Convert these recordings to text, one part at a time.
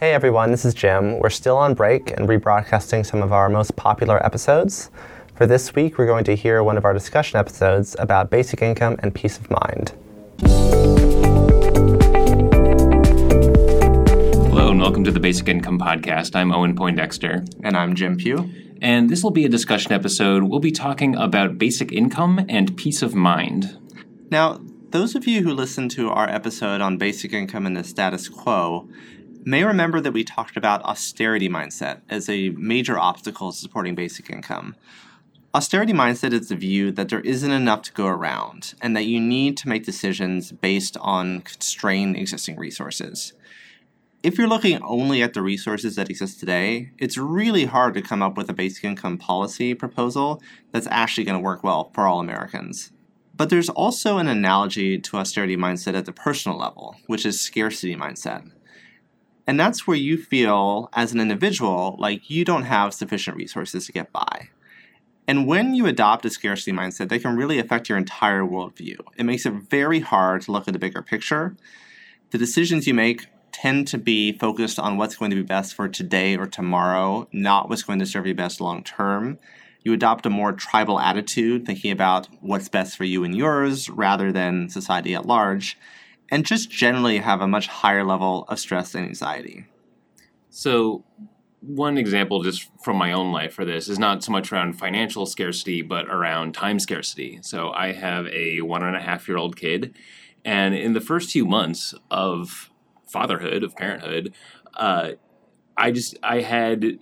Hey everyone, this is Jim. We're still on break and rebroadcasting some of our most popular episodes. For this week, we're going to hear one of our discussion episodes about basic income and peace of mind. Hello, and welcome to the Basic Income Podcast. I'm Owen Poindexter. And I'm Jim Pugh. And this will be a discussion episode. We'll be talking about basic income and peace of mind. Now, those of you who listened to our episode on basic income and the status quo may remember that we talked about austerity mindset as a major obstacle to supporting basic income. Austerity mindset is the view that there isn't enough to go around and that you need to make decisions based on constrained existing resources. If you're looking only at the resources that exist today, it's really hard to come up with a basic income policy proposal that's actually going to work well for all Americans. But there's also an analogy to austerity mindset at the personal level, which is scarcity mindset. And that's where you feel, as an individual, like you don't have sufficient resources to get by. And when you adopt a scarcity mindset, they can really affect your entire worldview. It makes it very hard to look at the bigger picture. The decisions you make tend to be focused on what's going to be best for today or tomorrow, not what's going to serve you best long term. You adopt a more tribal attitude, thinking about what's best for you and yours rather than society at large, and just generally have a much higher level of stress and anxiety. So, one example just from my own life for this is not so much around financial scarcity, but around time scarcity. So, I have a one and a half year old kid, and in the first few months of fatherhood, of parenthood, uh, I just I had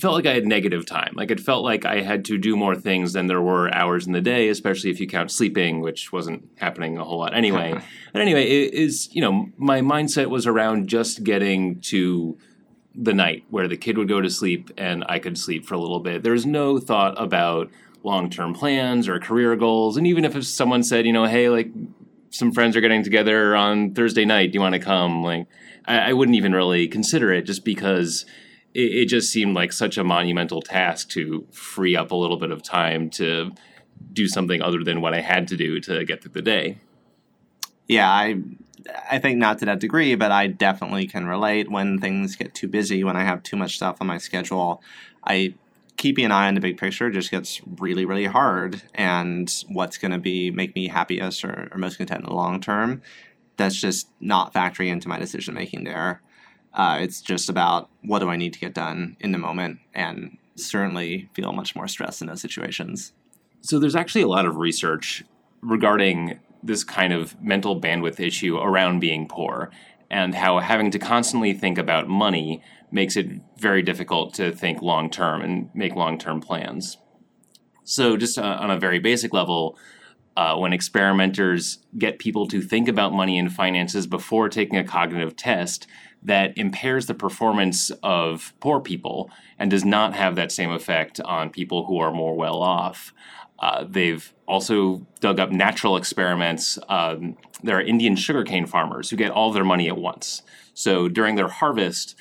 felt like I had negative time. Like it felt like I had to do more things than there were hours in the day, especially if you count sleeping, which wasn't happening a whole lot anyway. but anyway, it is you know my mindset was around just getting to the night where the kid would go to sleep and I could sleep for a little bit. There's no thought about long term plans or career goals, and even if someone said, you know, hey, like some friends are getting together on Thursday night. Do you want to come? Like, I, I wouldn't even really consider it just because it, it, just seemed like such a monumental task to free up a little bit of time to do something other than what I had to do to get through the day. Yeah, I I think not to that degree, but I definitely can relate when things get too busy, when I have too much stuff on my schedule. I keeping an eye on the big picture just gets really, really hard. And what's going to be make me happiest or, or, most content in the long term, that's just not factoring into my decision making there. Uh, it's just about what do I need to get done in the moment, and certainly feel much more stress in those situations. So there's actually a lot of research regarding this kind of mental bandwidth issue around being poor and how having to constantly think about money makes it very difficult to think long term and make long term plans. So, just on a very basic level, uh, when experimenters get people to think about money and finances before taking a cognitive test, that impairs the performance of poor people and does not have that same effect on people who are more well off. Uh, they've also dug up natural experiments. Um, there are Indian sugarcane farmers who get all their money at once. So during their harvest,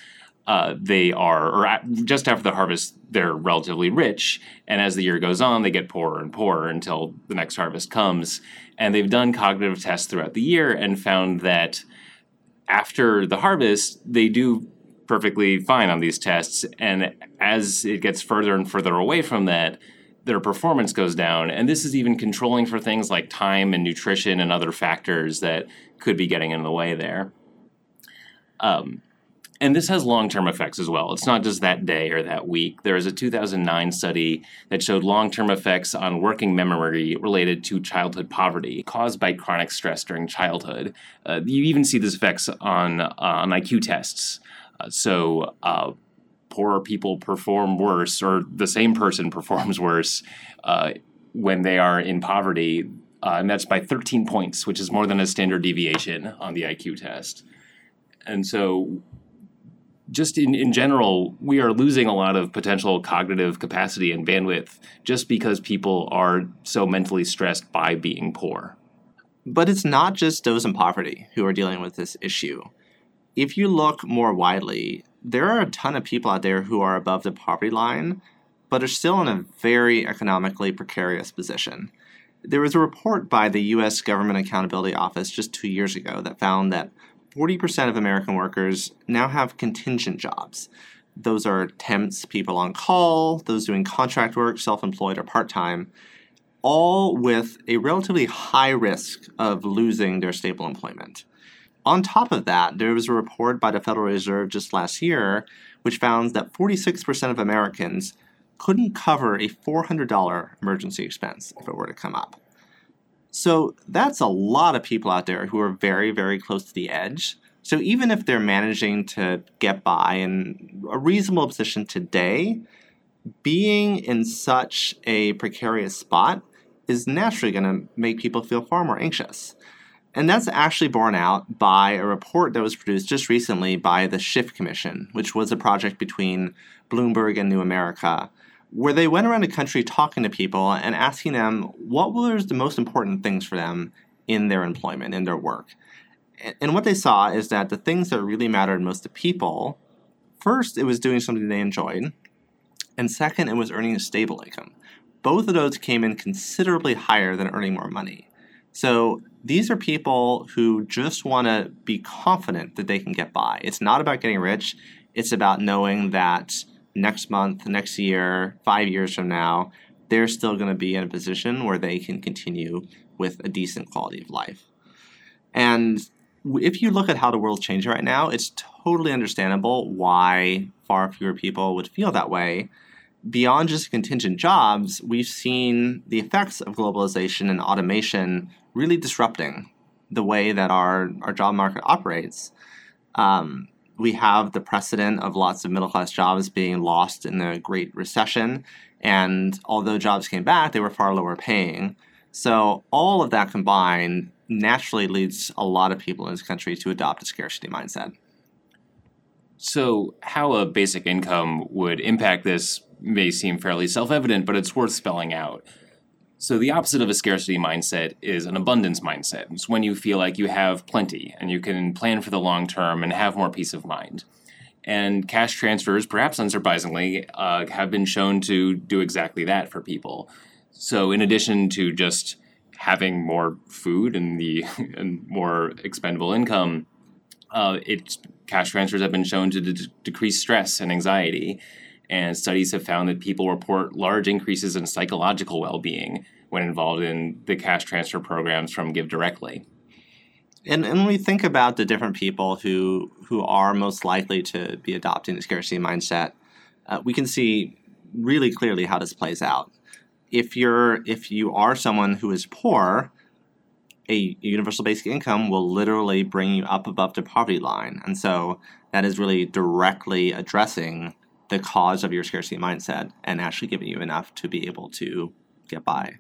uh, they are, or just after the harvest, they're relatively rich. And as the year goes on, they get poorer and poorer until the next harvest comes. And they've done cognitive tests throughout the year and found that after the harvest, they do perfectly fine on these tests. And as it gets further and further away from that, their performance goes down. And this is even controlling for things like time and nutrition and other factors that could be getting in the way there. Um, and this has long term effects as well. It's not just that day or that week. There is a 2009 study that showed long term effects on working memory related to childhood poverty caused by chronic stress during childhood. Uh, you even see these effects on, uh, on IQ tests. Uh, so, uh, poorer people perform worse, or the same person performs worse uh, when they are in poverty. Uh, and that's by 13 points, which is more than a standard deviation on the IQ test. And so just in, in general, we are losing a lot of potential cognitive capacity and bandwidth just because people are so mentally stressed by being poor. But it's not just those in poverty who are dealing with this issue. If you look more widely, there are a ton of people out there who are above the poverty line, but are still in a very economically precarious position. There was a report by the US Government Accountability Office just two years ago that found that 40% of American workers now have contingent jobs. Those are temps, people on call, those doing contract work, self employed, or part time, all with a relatively high risk of losing their stable employment. On top of that, there was a report by the Federal Reserve just last year which found that 46% of Americans couldn't cover a $400 emergency expense if it were to come up. So that's a lot of people out there who are very, very close to the edge. So even if they're managing to get by in a reasonable position today, being in such a precarious spot is naturally going to make people feel far more anxious. And that's actually borne out by a report that was produced just recently by the Shift Commission, which was a project between Bloomberg and New America, where they went around the country talking to people and asking them what was the most important things for them in their employment, in their work. And what they saw is that the things that really mattered most to people first, it was doing something they enjoyed, and second, it was earning a stable income. Both of those came in considerably higher than earning more money. So these are people who just want to be confident that they can get by. It's not about getting rich, it's about knowing that next month, next year, five years from now, they're still going to be in a position where they can continue with a decent quality of life. And if you look at how the world's changing right now, it's totally understandable why far fewer people would feel that way. Beyond just contingent jobs, we've seen the effects of globalization and automation really disrupting the way that our, our job market operates. Um, we have the precedent of lots of middle class jobs being lost in the Great Recession. And although jobs came back, they were far lower paying. So, all of that combined naturally leads a lot of people in this country to adopt a scarcity mindset. So, how a basic income would impact this may seem fairly self evident, but it's worth spelling out. So, the opposite of a scarcity mindset is an abundance mindset. It's when you feel like you have plenty and you can plan for the long term and have more peace of mind. And cash transfers, perhaps unsurprisingly, uh, have been shown to do exactly that for people. So, in addition to just having more food and the and more expendable income, uh, it cash transfers have been shown to de- decrease stress and anxiety and studies have found that people report large increases in psychological well being when involved in the cash transfer programs from GiveDirectly. And, and when we think about the different people who, who are most likely to be adopting the scarcity mindset, uh, we can see really clearly how this plays out. If you're if you are someone who is poor, a universal basic income will literally bring you up above the poverty line. And so that is really directly addressing the cause of your scarcity mindset and actually giving you enough to be able to get by.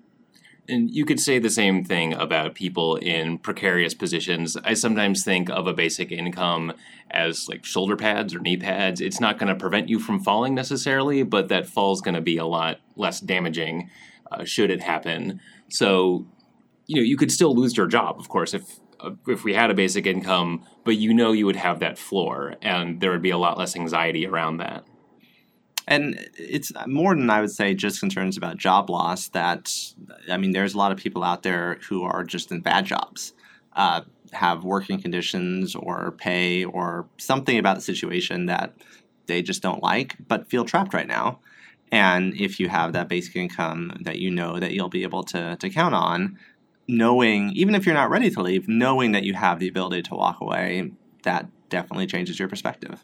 And you could say the same thing about people in precarious positions. I sometimes think of a basic income as like shoulder pads or knee pads. It's not going to prevent you from falling necessarily, but that fall is going to be a lot less damaging uh, should it happen. So, you know, you could still lose your job, of course, if uh, if we had a basic income, but you know you would have that floor, and there would be a lot less anxiety around that and it's more than I would say just concerns about job loss. That I mean, there's a lot of people out there who are just in bad jobs, uh, have working conditions or pay or something about the situation that they just don't like, but feel trapped right now. And if you have that basic income that you know that you'll be able to to count on, knowing even if you're not ready to leave, knowing that you have the ability to walk away, that definitely changes your perspective.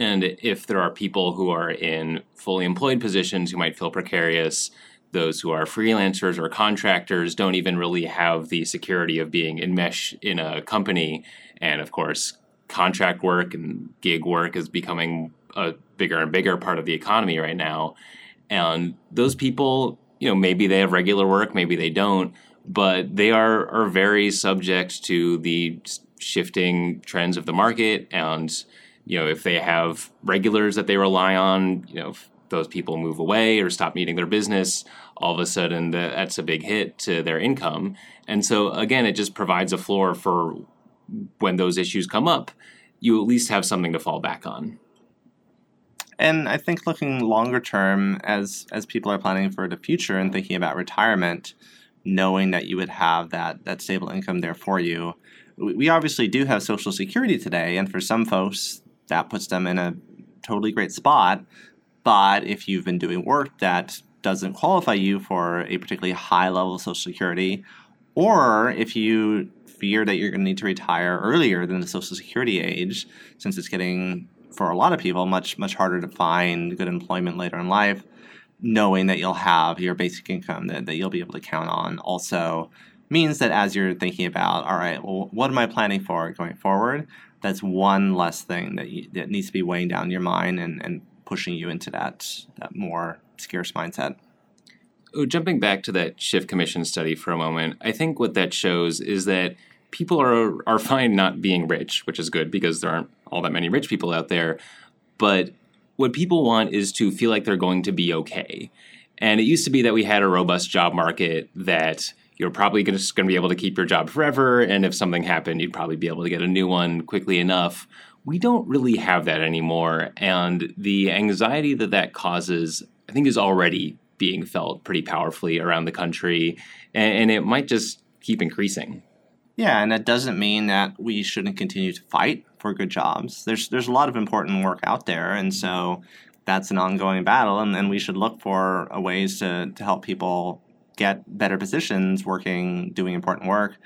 And if there are people who are in fully employed positions who might feel precarious, those who are freelancers or contractors don't even really have the security of being enmeshed in a company. And of course, contract work and gig work is becoming a bigger and bigger part of the economy right now. And those people, you know, maybe they have regular work, maybe they don't, but they are are very subject to the shifting trends of the market and you know, if they have regulars that they rely on, you know, if those people move away or stop needing their business, all of a sudden that's a big hit to their income. And so again, it just provides a floor for when those issues come up, you at least have something to fall back on. And I think looking longer term, as as people are planning for the future and thinking about retirement, knowing that you would have that that stable income there for you, we obviously do have Social Security today, and for some folks, that puts them in a totally great spot. But if you've been doing work that doesn't qualify you for a particularly high level of Social Security, or if you fear that you're going to need to retire earlier than the Social Security age, since it's getting, for a lot of people, much, much harder to find good employment later in life, knowing that you'll have your basic income that, that you'll be able to count on also means that as you're thinking about, all right, well, what am I planning for going forward? That's one less thing that, you, that needs to be weighing down your mind and, and pushing you into that, that more scarce mindset. Oh, jumping back to that shift Commission study for a moment, I think what that shows is that people are are fine not being rich, which is good because there aren't all that many rich people out there. But what people want is to feel like they're going to be okay. And it used to be that we had a robust job market that you're probably just going to be able to keep your job forever. And if something happened, you'd probably be able to get a new one quickly enough. We don't really have that anymore. And the anxiety that that causes, I think, is already being felt pretty powerfully around the country. And, and it might just keep increasing. Yeah, and that doesn't mean that we shouldn't continue to fight for good jobs. There's there's a lot of important work out there, and so that's an ongoing battle, and, and we should look for ways to, to help people get better positions working, doing important work.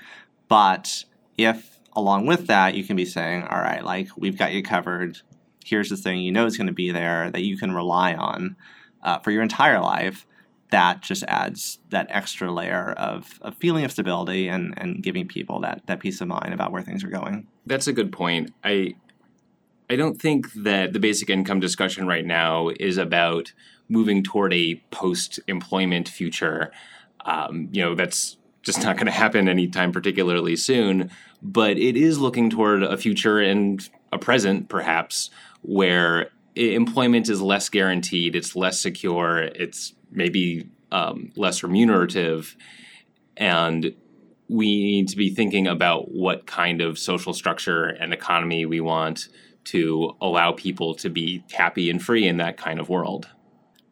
But if along with that, you can be saying, all right, like we've got you covered. Here's the thing you know is going to be there that you can rely on uh, for your entire life. That just adds that extra layer of, of feeling of stability and, and giving people that, that peace of mind about where things are going. That's a good point. I I don't think that the basic income discussion right now is about moving toward a post employment future um, you know, that's just not going to happen anytime particularly soon. But it is looking toward a future and a present, perhaps, where employment is less guaranteed, it's less secure, it's maybe um, less remunerative, and we need to be thinking about what kind of social structure and economy we want to allow people to be happy and free in that kind of world.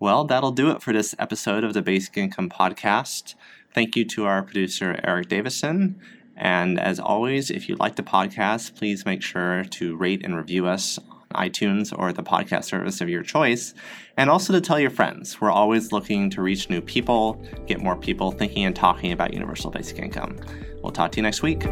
Well, that'll do it for this episode of the Basic Income Podcast. Thank you to our producer, Eric Davison. And as always, if you like the podcast, please make sure to rate and review us on iTunes or the podcast service of your choice. And also to tell your friends. We're always looking to reach new people, get more people thinking and talking about universal basic income. We'll talk to you next week.